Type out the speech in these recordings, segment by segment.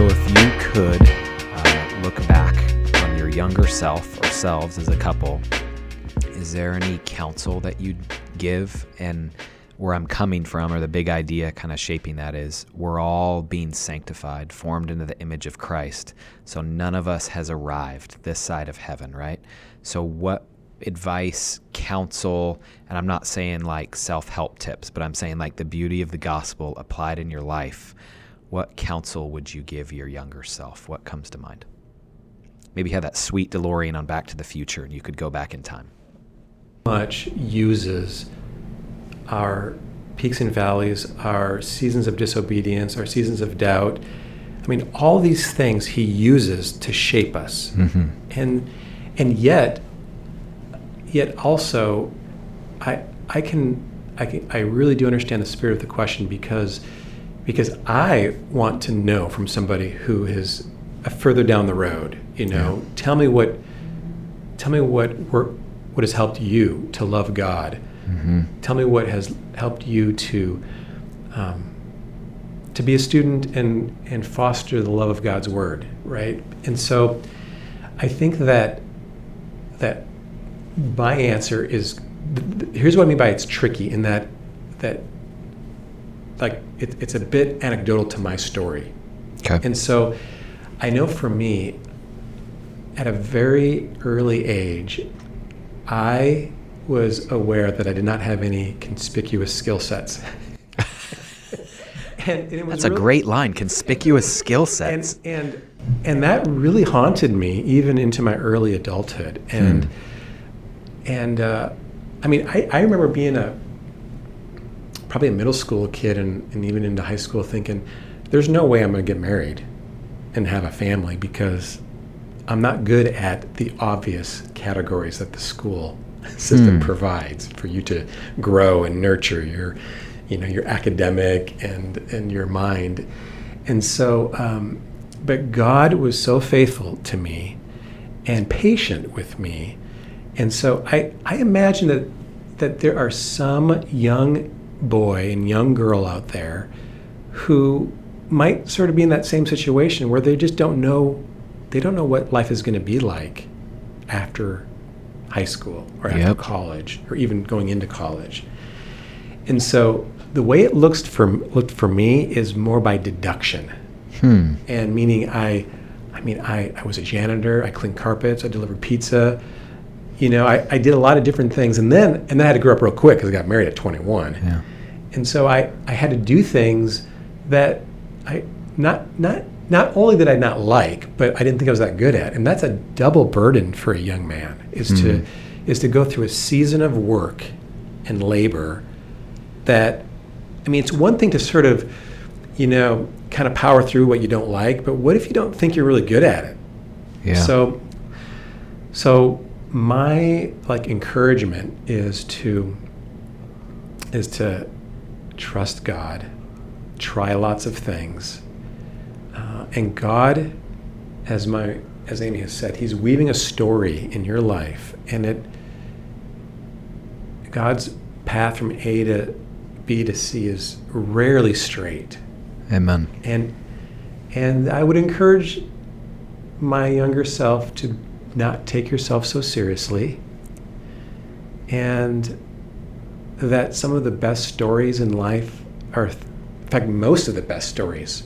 So, if you could uh, look back on your younger self or selves as a couple, is there any counsel that you'd give? And where I'm coming from, or the big idea kind of shaping that is we're all being sanctified, formed into the image of Christ. So none of us has arrived this side of heaven, right? So, what advice, counsel, and I'm not saying like self help tips, but I'm saying like the beauty of the gospel applied in your life. What counsel would you give your younger self? What comes to mind? Maybe you have that sweet DeLorean on Back to the Future and you could go back in time. Much uses our peaks and valleys, our seasons of disobedience, our seasons of doubt. I mean, all these things he uses to shape us. Mm-hmm. And and yet yet also I I can I can, I really do understand the spirit of the question because because I want to know from somebody who is further down the road. You know, yeah. tell me what, tell me what work, what has helped you to love God. Mm-hmm. Tell me what has helped you to, um, to be a student and and foster the love of God's word, right? And so, I think that that my answer is here's what I mean by it's tricky in that that like it, it's a bit anecdotal to my story. Okay. And so I know for me, at a very early age, I was aware that I did not have any conspicuous skill sets. and, and That's really, a great line, conspicuous skill sets. And, and and that really haunted me even into my early adulthood. And hmm. and uh, I mean, I, I remember being a probably a middle school kid and, and even into high school thinking, there's no way I'm going to get married and have a family because I'm not good at the obvious categories that the school system mm. provides for you to grow and nurture your, you know, your academic and and your mind. And so, um, but God was so faithful to me and patient with me. And so I, I imagine that that there are some young boy and young girl out there who might sort of be in that same situation where they just don't know they don't know what life is going to be like after high school or after yep. college or even going into college. And so the way it looks for looked for me is more by deduction. Hmm. And meaning I I mean I, I was a janitor, I cleaned carpets, I delivered pizza, you know, I, I did a lot of different things, and then and then I had to grow up real quick because I got married at 21, yeah. and so I I had to do things that I not not not only did I not like, but I didn't think I was that good at, and that's a double burden for a young man is mm-hmm. to is to go through a season of work and labor that I mean, it's one thing to sort of you know kind of power through what you don't like, but what if you don't think you're really good at it? Yeah. So so my like encouragement is to is to trust God, try lots of things, uh, and God, as my as Amy has said, He's weaving a story in your life, and it God's path from A to B to C is rarely straight. Amen. And and I would encourage my younger self to not take yourself so seriously, and that some of the best stories in life are, in fact, most of the best stories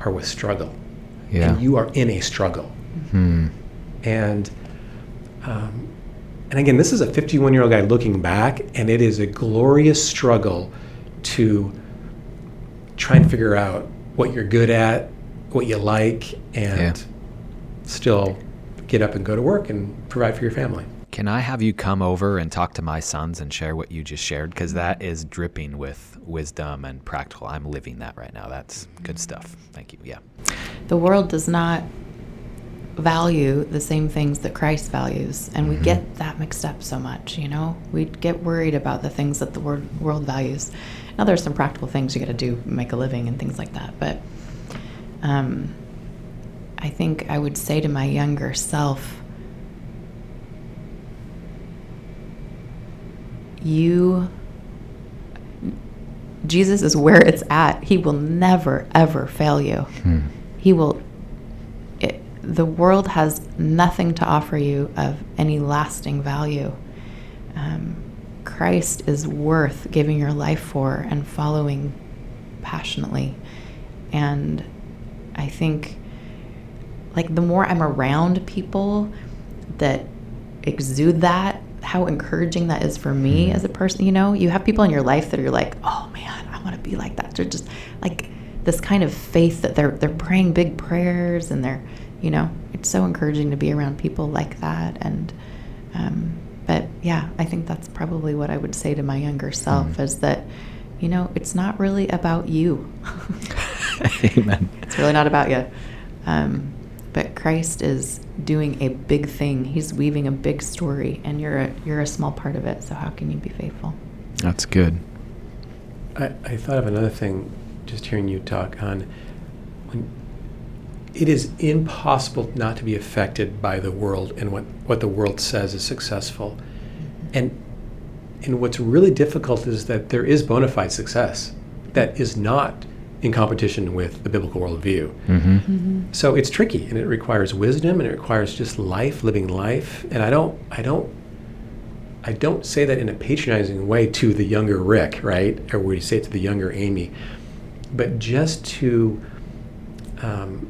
are with struggle. Yeah. And you are in a struggle. Hmm. And, um, and again, this is a 51 year old guy looking back, and it is a glorious struggle to try and figure out what you're good at, what you like, and yeah. still get up and go to work and provide for your family. Can I have you come over and talk to my sons and share what you just shared? Because that is dripping with wisdom and practical. I'm living that right now. That's good stuff. Thank you. Yeah. The world does not value the same things that Christ values. And we mm-hmm. get that mixed up so much, you know? We get worried about the things that the world values. Now, there's some practical things you got to do, make a living, and things like that. But, um, I think I would say to my younger self, you Jesus is where it's at. He will never ever fail you. Hmm. He will the world has nothing to offer you of any lasting value. Um, Christ is worth giving your life for and following passionately. And I think, like, the more I'm around people that exude that, how encouraging that is for me as a person. You know, you have people in your life that are like, oh man, I want to be like that. They're just like this kind of faith that they're they're praying big prayers and they're, you know, it's so encouraging to be around people like that. And, um, but yeah, I think that's probably what I would say to my younger self Mm. is that, you know, it's not really about you. Amen. It's really not about you. Um, but Christ is doing a big thing. He's weaving a big story, and you're a, you're a small part of it. So how can you be faithful? That's good. I, I thought of another thing just hearing you talk on when it is impossible not to be affected by the world and what, what the world says is successful. Mm-hmm. And and what's really difficult is that there is bona fide success that is not in competition with the biblical worldview. Mm-hmm. So it's tricky and it requires wisdom and it requires just life, living life. And I don't I don't I don't say that in a patronizing way to the younger Rick, right? Or where you say it to the younger Amy, but just to um,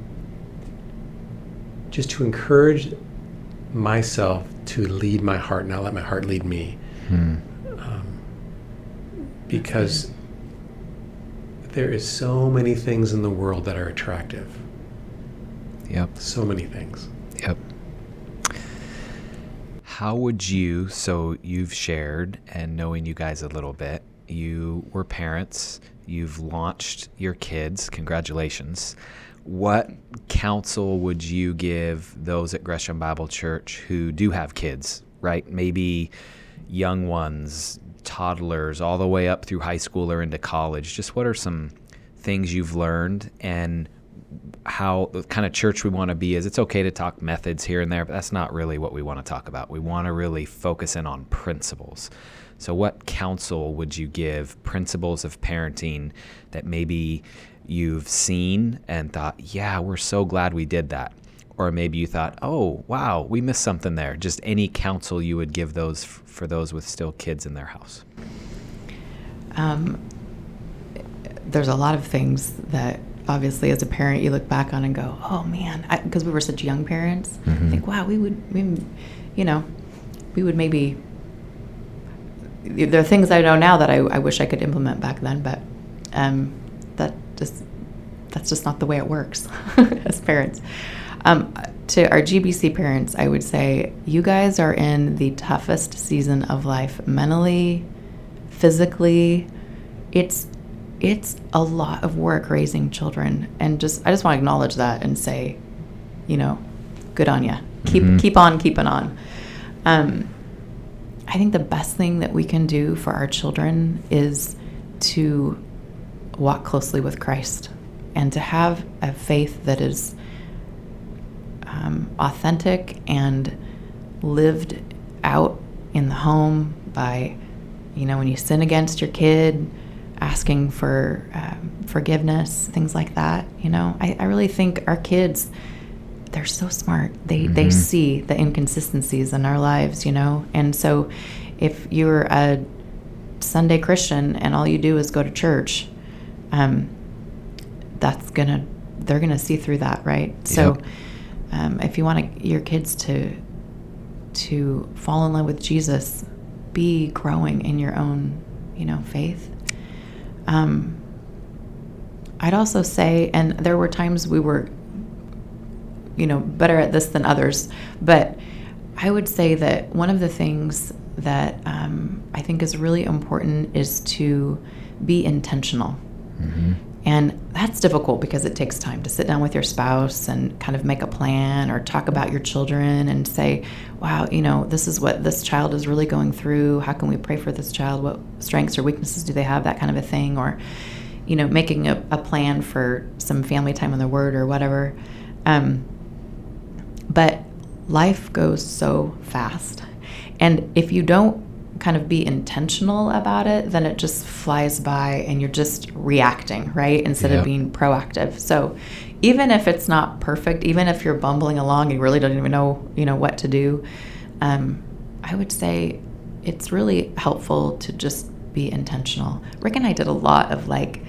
just to encourage myself to lead my heart, not let my heart lead me, Hmm. um, because there is so many things in the world that are attractive. Yep. So many things. Yep. How would you, so you've shared and knowing you guys a little bit, you were parents, you've launched your kids, congratulations. What counsel would you give those at Gresham Bible Church who do have kids, right? Maybe young ones, toddlers, all the way up through high school or into college. Just what are some things you've learned and how the kind of church we want to be is it's okay to talk methods here and there, but that's not really what we want to talk about. We want to really focus in on principles. So, what counsel would you give principles of parenting that maybe you've seen and thought, yeah, we're so glad we did that? Or maybe you thought, oh, wow, we missed something there. Just any counsel you would give those f- for those with still kids in their house. Um, there's a lot of things that obviously as a parent you look back on and go, oh man, because we were such young parents. Mhm. Think, wow, we would, we, you know, we would maybe. There are things I know now that I, I wish I could implement back then, but um, that just that's just not the way it works as parents. Um, to our GBC parents, I would say you guys are in the toughest season of life mentally, physically. It's it's a lot of work raising children, and just I just want to acknowledge that and say, you know, good on you. Keep Mhm. keep on keeping on. Um, I think the best thing that we can do for our children is to walk closely with Christ and to have a faith that is um, authentic and lived out in the home by, you know, when you sin against your kid, asking for um, forgiveness, things like that. You know, I, I really think our kids, they're so smart. They they Mhm. see the inconsistencies in our lives, you know, and so if you're a Sunday Christian and all you do is go to church, um, that's gonna they're gonna see through that, right? So, Yep. Um, if you want your kids to to fall in love with Jesus, be growing in your own, you know, faith. Um, I'd also say, and there were times we were, you know, better at this than others, but I would say that one of the things that um, I think is really important is to be intentional. Mm-hmm. And that's difficult because it takes time to sit down with your spouse and kind of make a plan or talk about your children and say, wow, you know, this is what this child is really going through. How can we pray for this child? What strengths or weaknesses do they have? That kind of a thing. Or, you know, making a, a plan for some family time in the Word or whatever. Um, but life goes so fast. And if you don't kind of be intentional about it, then it just flies by and you're just reacting, right? Instead Yep. of being proactive. So even if it's not perfect, even if you're bumbling along and you really don't even know, you know, what to do, um, I would say it's really helpful to just be intentional. Rick and I did a lot of like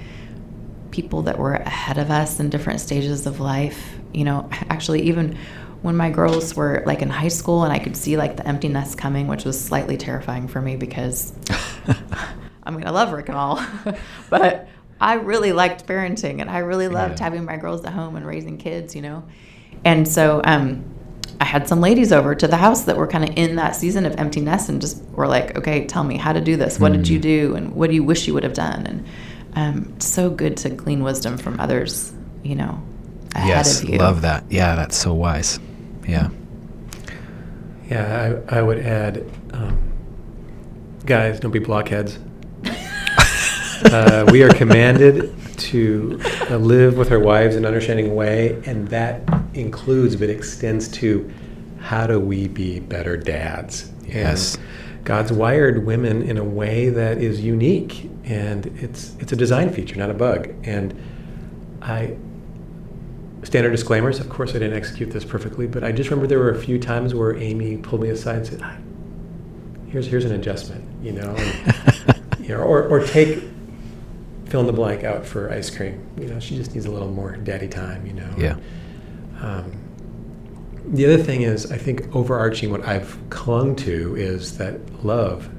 people that were ahead of us in different stages of life. You know, actually, even when my girls were like in high school and I could see like the empty nest coming, which was slightly terrifying for me because I mean, I love Rick and all, but I really liked parenting and I really loved Yeah. having my girls at home and raising kids, you know? And so, um, I had some ladies over to the house that were kind of in that season of emptiness and just were like, okay, tell me how to do this. What did you do? And what do you wish you would have done? And um, it's so good to glean wisdom from others, you know, ahead yes, of you. love that. Yeah, that's so wise. Yeah. Yeah, I, I would add, um, guys, don't be blockheads. uh, we are commanded to uh, live with our wives in an understanding way, and that includes but extends to how do we be better dads? Yes. And God's wired women in a way that is unique, and it's it's a design feature, not a bug. And I standard disclaimers. Of course, I didn't execute this perfectly, but I just remember there were a few times where Amy pulled me aside and said, "Ah, "Here's here's an adjustment," you know, and, you know, or or take fill in the blank out for ice cream. You know, she just needs a little more daddy time. You know. Yeah. Um, the other thing is, I think overarching what I've clung to is that love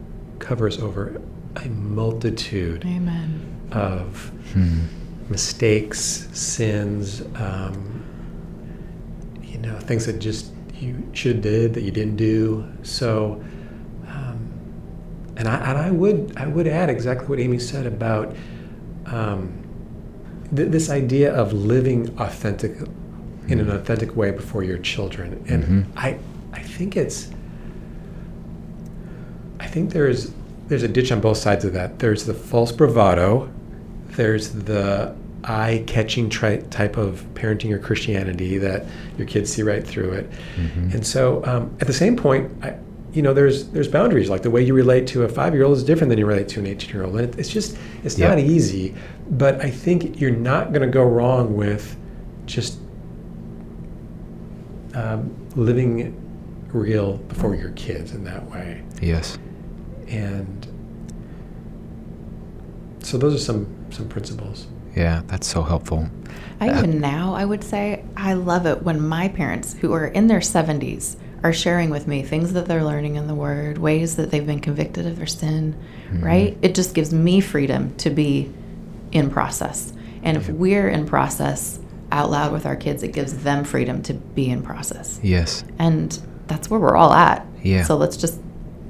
covers over a multitude Amen. of Hmm. Mistakes, sins, um, you know, things that just you should have did that you didn't do. So, um, and I and I would I would add exactly what Amy said about um, th- this idea of living authentic in an authentic way before your children, and Mhm. I I think it's I think there's there's a ditch on both sides of that. There's the false bravado. There's the eye-catching tri- type of parenting or Christianity that your kids see right through it. Mhm. And so, um, at the same point, I, you know, there's there's boundaries. Like the way you relate to a five-year-old is different than you relate to an 18-year-old, and it, it's just it's Yeah. not easy. But I think you're not going to go wrong with just um, living real before your kids in that way. Yes. And so those are some some principles. Yeah, that's so helpful. I Uh, even now, I would say, I love it when my parents, who are in their 70s, are sharing with me things that they're learning in the Word, ways that they've been convicted of their sin, Mhm. right? It just gives me freedom to be in process. And if Yeah. we're in process out loud with our kids, it gives them freedom to be in process. Yes. And that's where we're all at. Yeah. So let's just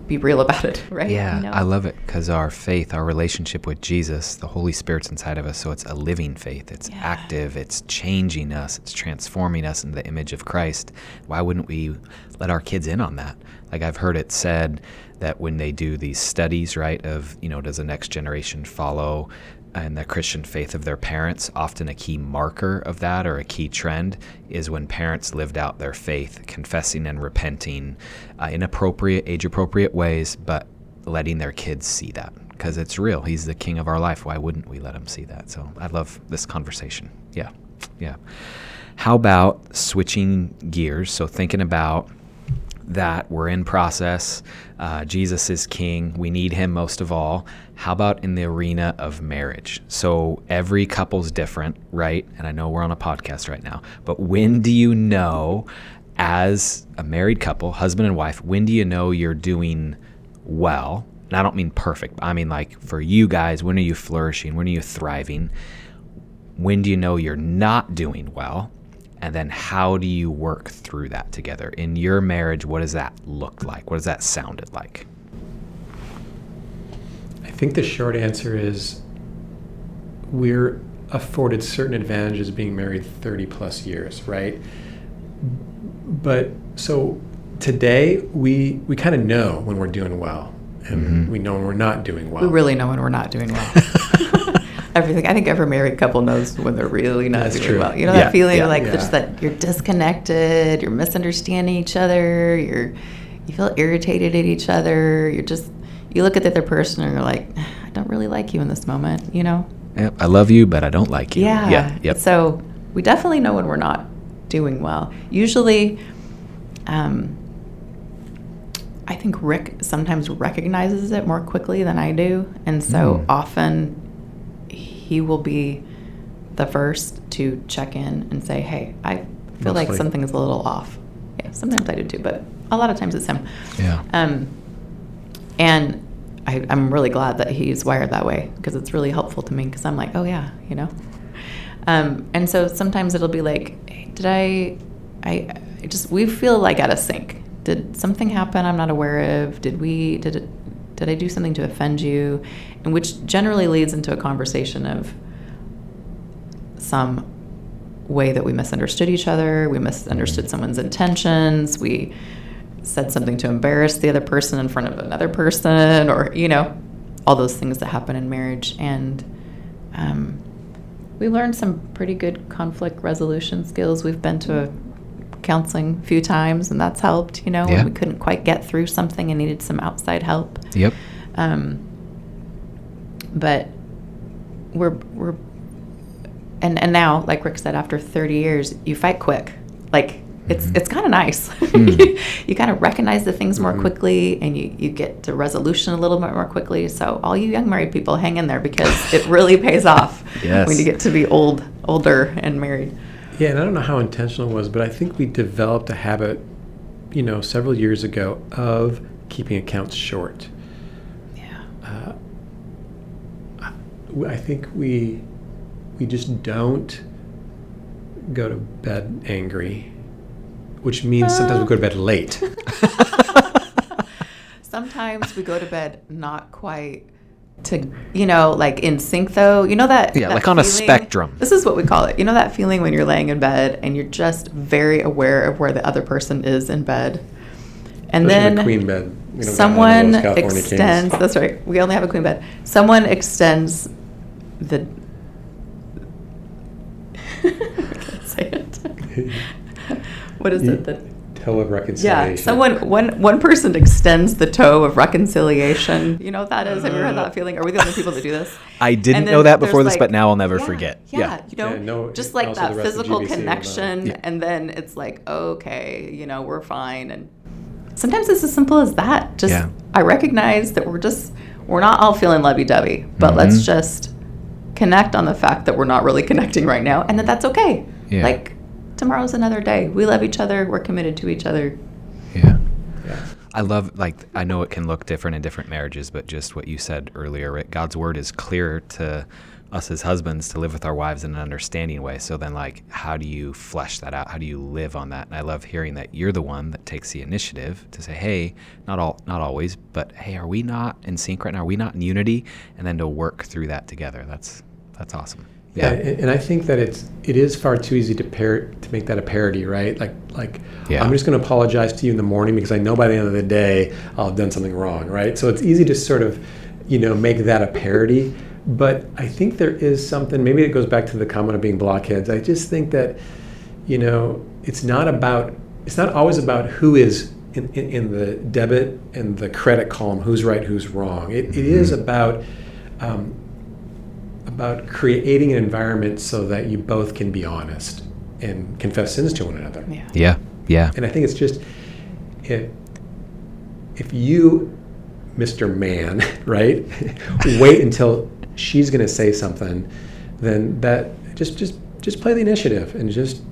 be real about it, right? Yeah, You know? I love it because our faith, our relationship with Jesus, the Holy Spirit's inside of us. So it's a living faith. It's Yeah. active. It's changing us. It's transforming us into the image of Christ. Why wouldn't we let our kids in on that? Like I've heard it said that when they do these studies, right, of, you know, does the next generation follow and the Christian faith of their parents, often a key marker of that or a key trend is when parents lived out their faith, confessing and repenting uh, in appropriate, age appropriate ways, but letting their kids see that because it's real. He's the king of our life. Why wouldn't we let him see that? So I love this conversation. Yeah. Yeah. How about switching gears? So thinking about that we're in process. Uh, Jesus is king. We need him most of all. How about in the arena of marriage? So every couple's different, right? And I know we're on a podcast right now, but when do you know, as a married couple, husband and wife, when do you know you're doing well? And I don't mean perfect, I mean like for you guys, when are you flourishing? When are you thriving? When do you know you're not doing well? And then how do you work through that together? In your marriage, what does that look like? What does that sound like? I think the short answer is we're afforded certain advantages being married 30 plus years, right? But so today we we kind of know when we're doing well and Mhm. we know when we're not doing well. we really know when we're not doing well. Everything. I think every married couple knows when they're really not That's doing true. well. You know Yeah, that feeling yeah, of like yeah. just that you're disconnected, you're misunderstanding each other, you're you feel irritated at each other, you're just you look at the other person and you're like, I don't really like you in this moment, you know? Yep, I love you, but I don't like you. Yeah. Yeah. Yep. So we definitely know when we're not doing well. Usually, um, I think Rick sometimes recognizes it more quickly than I do. And so Mm. often he will be the first to check in and say, Hey, I feel like Mostly. something is a little off. Yeah, sometimes I do too, but a lot of times it's him. yeah. Um, and I, I'm really glad that he's wired that way because it's really helpful to me because I'm like, oh yeah, you know. Um, and so sometimes it'll be like, hey, did I, I, I just we feel like out of sync. Did something happen I'm not aware of? Did we did it, did I do something to offend you? And which generally leads into a conversation of some way that we misunderstood each other, we misunderstood someone's intentions, we said something to embarrass the other person in front of another person, or, you know, all those things that happen in marriage. And um, we learned some pretty good conflict resolution skills. We've been to counseling a few times, and that's helped, you know, Yeah. when we couldn't quite get through something and needed some outside help. Yep. Um, but we're we're and and now, like Rick said, after 30 years, you fight quick. Like it's Mhm. it's kind of nice. Mm. you kind of recognize the things more Mhm. quickly, and you you get to resolution a little bit more quickly. So all you young married people, hang in there because it really pays off Yes. when you get to be old, older, and married. Yeah, and I don't know how intentional it was, but I think we developed a habit, you know, several years ago of keeping accounts short. Yeah. Uh, I- I think we we just don't go to bed angry, which means sometimes we go to bed late. Sometimes we go to bed not quite to you know like in sync though you know that Yeah, that like on a spectrum. this is what we call it you know that feeling when you're laying in bed and you're just very aware of where the other person is in bed and Especially then the queen bed. We don't got one of someone those California kings. extends that's right we only have a queen bed someone extends the I can't say it what is it the toe of reconciliation. yeah, someone one one person extends the toe of reconciliation. You know what that is? Have you ever had that feeling? Are we the only people that do this? I didn't know that before there's this, but now I'll never yeah, forget. Yeah, Yeah. you know, Yeah, no, just like that the rest of physical GBC will know. connection, Yeah. and then it's like, okay, you know, we're fine. And sometimes it's as simple as that. Just Yeah. I recognize that we're just we're not all feeling lovey-dovey, but let's Mhm. just connect on the fact that we're not really connecting right now, and that that's okay. Yeah. Like tomorrow's another day. We love each other. We're committed to each other. Yeah. Yeah. I love like I know it can look different in different marriages, but just what you said earlier, Rick, God's word is clear to us as husbands to live with our wives in an understanding way. So then like how do you flesh that out? How do you live on that? And I love hearing that you're the one that takes the initiative to say, "Hey, not all not always, but hey, are we not in sync right now? Are we not in unity?" And then to work through that together. That's that's awesome. Yeah, and and I think that it's it is far too easy to pair to make that a parody, right? Like like Yeah. I'm just going to apologize to you in the morning because I know by the end of the day I'll have done something wrong, right? So it's easy to sort of you know make that a parody, but I think there is something. Maybe it goes back to the comment of being blockheads. I just think that you know it's not about it's not always about who is in, in, in the debit and the credit column who's right who's wrong. It, it is about um, about creating an environment so that you both can be honest and confess sins to one another. Yeah. Yeah. Yeah. And I think it's just if if you, Mr. Man, right, wait until she's going to say something, then that just just just play the initiative and just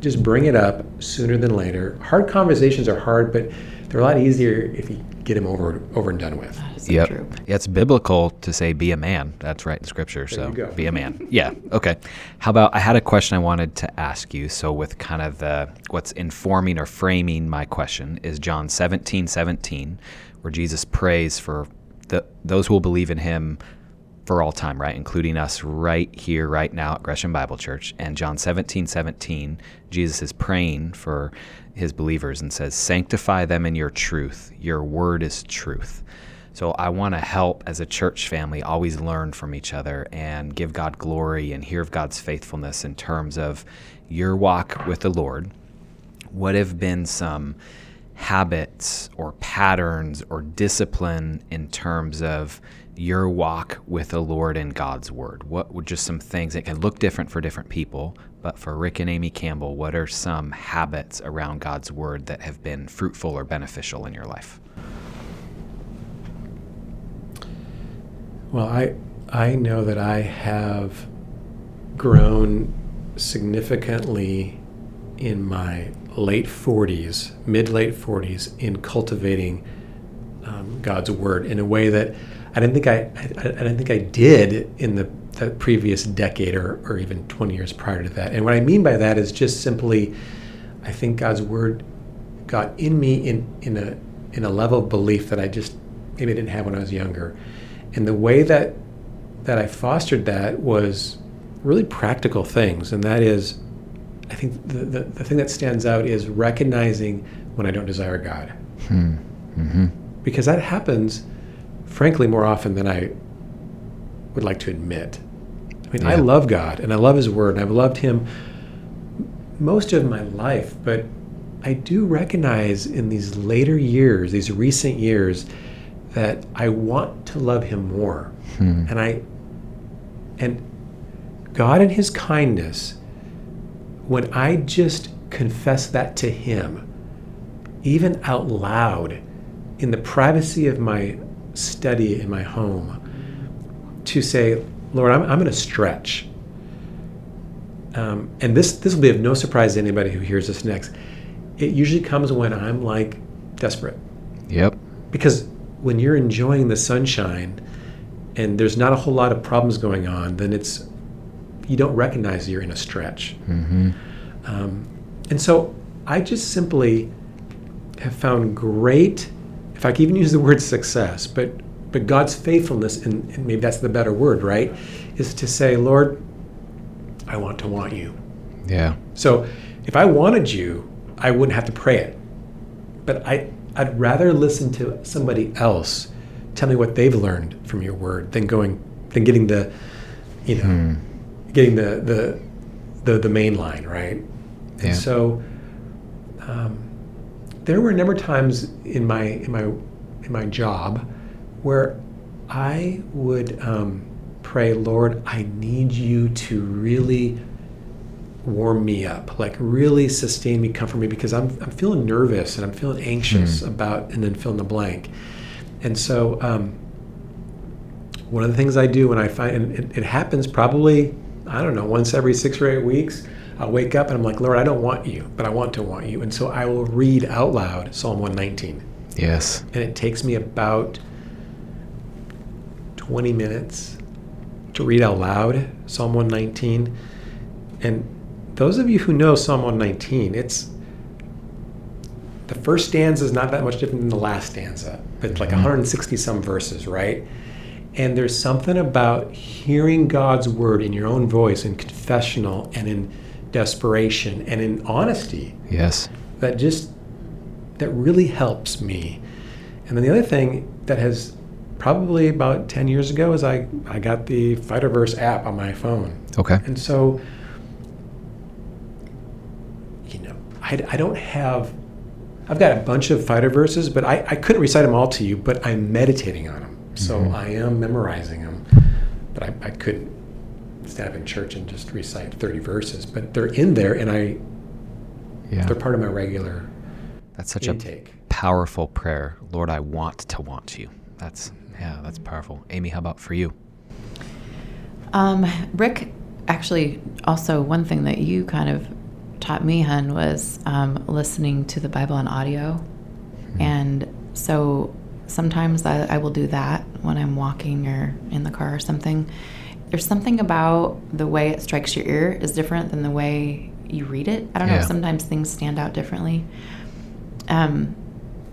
just bring it up sooner than later. Hard conversations are hard, but they're a lot easier if you get them over over and done with. That is Yep. true. Yeah, it's biblical to say be a man. That's right in scripture. There so be a man. Yeah. Okay. How about I had a question I wanted to ask you. So with kind of the what's informing or framing my question is John 17, 17, where Jesus prays for the those who will believe in him for all time, right? Including us right here, right now at Gresham Bible Church. And John 17, 17, Jesus is praying for his believers and says, Sanctify them in your truth. Your word is truth. So I want to help as a church family always learn from each other and give God glory and hear of God's faithfulness in terms of your walk with the Lord. What have been some habits or patterns or discipline in terms of your walk with the Lord and God's Word? What would just some things that can look different for different people, but for Rick and Amy Campbell, what are some habits around God's Word that have been fruitful or beneficial in your life? Well, I I know that I have grown significantly in my late 40s, mid late 40s, in cultivating um, God's Word in a way that I didn't think I, I, I didn't think I did in the, previous decade or, or even 20 years prior to that. And what I mean by that is just simply, I think God's Word got in me in in a in a level of belief that I just maybe didn't have when I was younger. And the way that that I fostered that was really practical things, and that is, I think the, the, the thing that stands out is recognizing when I don't desire God. Hmm. Mm-hmm. Because that happens, frankly, more often than I would like to admit. I mean, I love God and I love His Word and I've loved Him most of my life, but I do recognize in these later years, these recent years, that I want to love Him more. Hmm. And I, and God in His kindness, when I just confess that to Him, even out loud, in the privacy of my study in my home, to say, Lord, I'm, I'm going to stretch. Um, and this this will be of no surprise to anybody who hears this next. It usually comes when I'm like desperate Yep. because when you're enjoying the sunshine and there's not a whole lot of problems going on, then it's you don't recognize you're in a stretch. Mm-hmm. Um, and so I just simply have found great, if I can even use the word success, but but God's faithfulness, and, and maybe that's the better word, right? Is to say, Lord, I want to want you. Yeah. So if I wanted you, I wouldn't have to pray it. But I, I'd rather listen to somebody else tell me what they've learned from your word than going than getting the, you know, Hmm. getting the the the, the main line, right? And Yeah. so um, there were a number of times in my in my in my job where I would um, pray, Lord, I need you to really warm me up, like really sustain me, comfort me, because I'm, I'm feeling nervous and I'm feeling anxious about, and then fill in the blank. And so, um, one of the things I do when I find, and it, it happens probably, I don't know, once every six or eight weeks, I'll wake up and I'm like, Lord, I don't want you, but I want to want you. And so I will read out loud Psalm 119. Yes. And it takes me about 20 minutes to read out loud Psalm 119. And those of you who know Psalm 119, it's the first stanza is not that much different than the last stanza, but it's like mm-hmm. 160 some verses, right? And there's something about hearing God's word in your own voice in confessional and in desperation and in honesty Yes. that just that really helps me. And then the other thing that has probably about 10 years ago is I, I got the Fighterverse app on my phone. Okay. And so, you know, I, I don't have, I've got a bunch of fighter verses, but I, I couldn't recite them all to you, but I'm meditating on them. So Mhm. I am memorizing them, but I, I couldn't stand up in church and just recite 30 verses, but they're in there and I, Yeah. they're part of my regular That's such a powerful prayer. Lord, I want to want you. That's yeah, that's powerful. Amy, how about for you? Um, Rick, actually, also one thing that you kind of taught me, hun, was um, listening to the Bible on audio. And so sometimes I, I will do that when I'm walking or in the car or something. There's something about the way it strikes your ear is different than the way you read it. I don't know. Yeah. Sometimes things stand out differently. Um,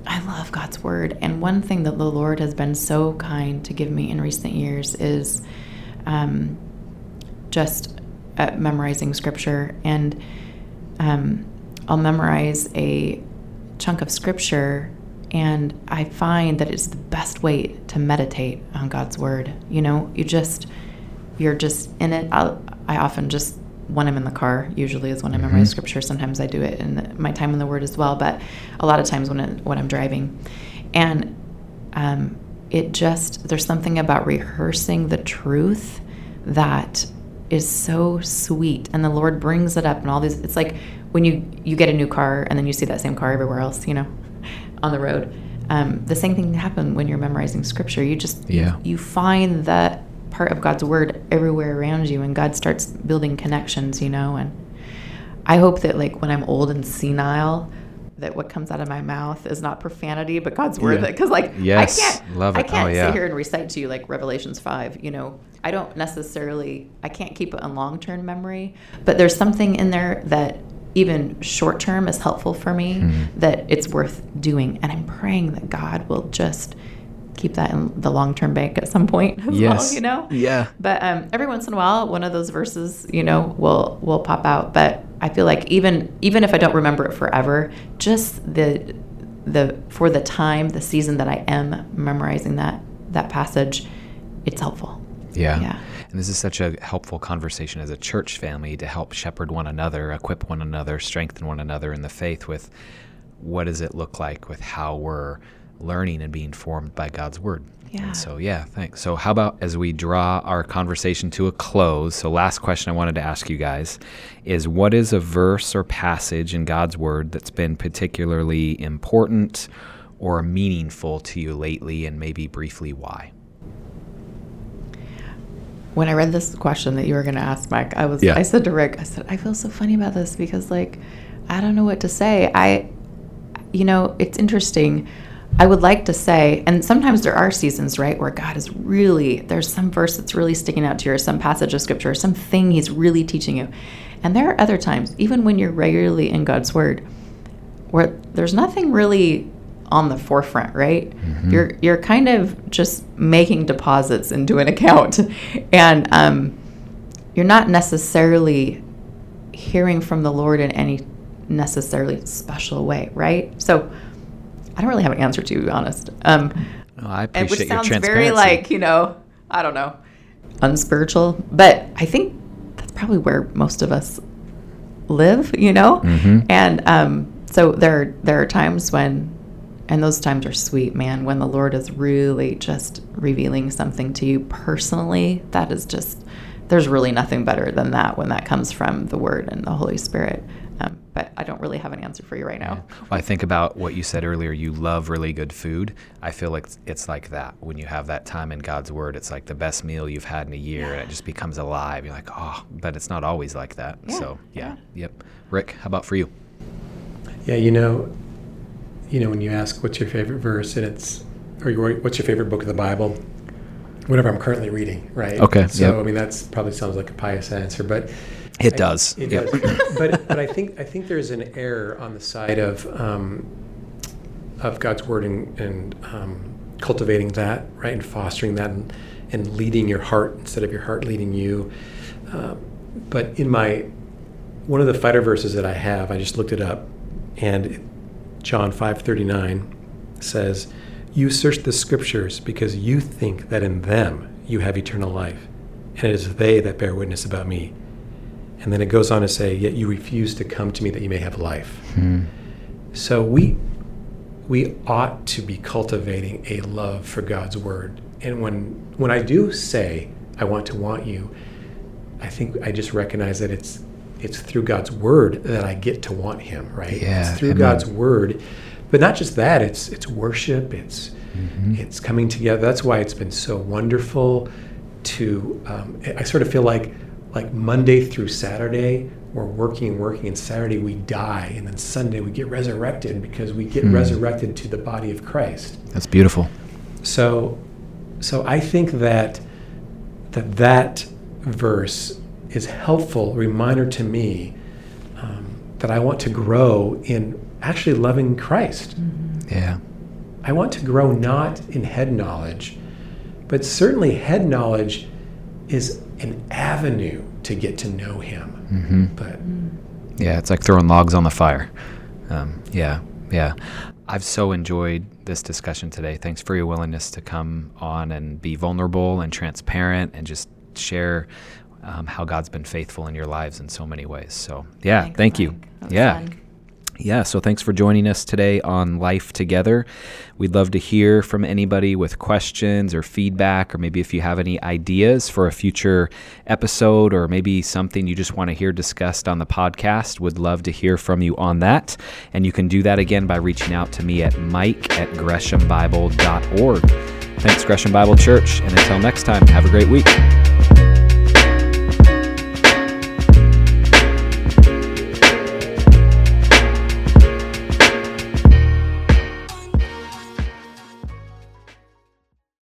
I love God's word. And one thing that the Lord has been so kind to give me in recent years is um, just uh, memorizing scripture. And um, I'll memorize a chunk of scripture, and I find that it's the best way to meditate on God's word. You know, you just, you're just in it. I'll, I often just when I'm in the car, usually is when I memorize scripture. Sometimes I do it in my time in the Word as well, but a lot of times when it, when I'm driving, and um, it just there's something about rehearsing the truth that is so sweet, and the Lord brings it up, and all these. It's like when you you get a new car and then you see that same car everywhere else, you know, on the road. Um, the same thing happen when you're memorizing scripture. You just Yeah. you find that part of God's word everywhere around you, and God starts building connections, you know. And I hope that, like, when I'm old and senile, that what comes out of my mouth is not profanity, but God's word. Yeah. Because, like, Yes. I can't, Love I it. Oh, can't yeah. sit here and recite to you like Revelations five. You know, I don't necessarily, I can't keep it in long term memory, but there's something in there that even short term is helpful for me Mm-hmm. that it's worth doing, and I'm praying that God will just keep that in the long term bank at some point as Yes. well. You know, Yeah. but um, every once in a while, one of those verses, you know, will will pop out. But I feel like even even if I don't remember it forever, just the the for the time, the season that I am memorizing that that passage, it's helpful. Yeah. Yeah. And this is such a helpful conversation as a church family to help shepherd one another, equip one another, strengthen one another in the faith with what does it look like with how we're learning and being formed by God's word. Yeah. And so yeah, thanks. So how about as we draw our conversation to a close, so last question I wanted to ask you guys is what is a verse or passage in God's word that's been particularly important or meaningful to you lately and maybe briefly why? When I read this question that you were going to ask, Mike, I was Yeah. I said to Rick, I said I feel so funny about this because like I don't know what to say. I you know, it's interesting. I would like to say, and sometimes there are seasons, right, where God is really, there's some verse that's really sticking out to you, or some passage of scripture, or something He's really teaching you. And there are other times, even when you're regularly in God's Word, where there's nothing really on the forefront, right? You're you're kind of just making deposits into an account, and um, you're not necessarily hearing from the Lord in any necessarily special way, right? So I don't really have an answer to be honest. Um, Oh, I and which appreciate your sounds transparency. very like you know, I don't know, unspiritual. But I think that's probably where most of us live, you know. Mhm. And um, so there there are times when, and those times are sweet, man. When the Lord is really just revealing something to you personally, that is just there's really nothing better than that when that comes from the Word and the Holy Spirit. But I don't really have an answer for you right now. Well, I think about what you said earlier. You love really good food. I feel like it's, it's like that when you have that time in God's Word. It's like the best meal you've had in a year, and it just becomes alive. You're like, oh, but it's not always like that. Yeah, so yeah, yeah. yep. Rick, how about for you? Yeah, you know, you know when you ask what's your favorite verse, and it's or your, what's your favorite book of the Bible, whatever I'm currently reading, right? Okay, So yep. I mean, that's probably sounds like a pious answer, but It I- does. It does. but but I think I think there's an error on the side of um, of God's word and, and um, cultivating that, right, and fostering that, and, and leading your heart instead of your heart leading you. Um, but in my one of the fighter verses that I have, I just looked it up, and John five thirty nine says, "You search the scriptures because you think that in them you have eternal life, and it is they that bear witness about me." And then it goes on to say, "Yet you refuse to come to me that you may have life." Hmm. So we we ought to be cultivating a love for God's word. And when when I do say I want to want you, I think I just recognize that it's it's through God's word that I get to want him, right? Yeah, it's through amen. God's word. But not just that, it's it's worship, it's Mm-hmm. it's coming together. That's why it's been so wonderful to um, I sort of feel like like Monday through Saturday we're working and working and Saturday we die and then Sunday we get resurrected because we get Hmm. resurrected to the body of Christ. That's beautiful. So so I think that that that verse is helpful reminder to me um, that I want to grow in actually loving Christ. Yeah. I want to grow not in head knowledge, but certainly head knowledge is an avenue to get to know Him. hmm But Yeah, it's like throwing logs on the fire. Um, yeah, yeah. I've so enjoyed this discussion today. Thanks for your willingness to come on and be vulnerable and transparent and just share um, how God's been faithful in your lives in so many ways. So, yeah, Thanks, thank you. Mike. That was Yeah. fun. Yeah, so thanks for joining us today on Life Together. We'd love to hear from anybody with questions or feedback, or maybe if you have any ideas for a future episode, or maybe something you just want to hear discussed on the podcast. Would love to hear from you on that. And you can do that again by reaching out to me at mike at greshambible.org. Thanks, Gresham Bible Church. And until next time, have a great week.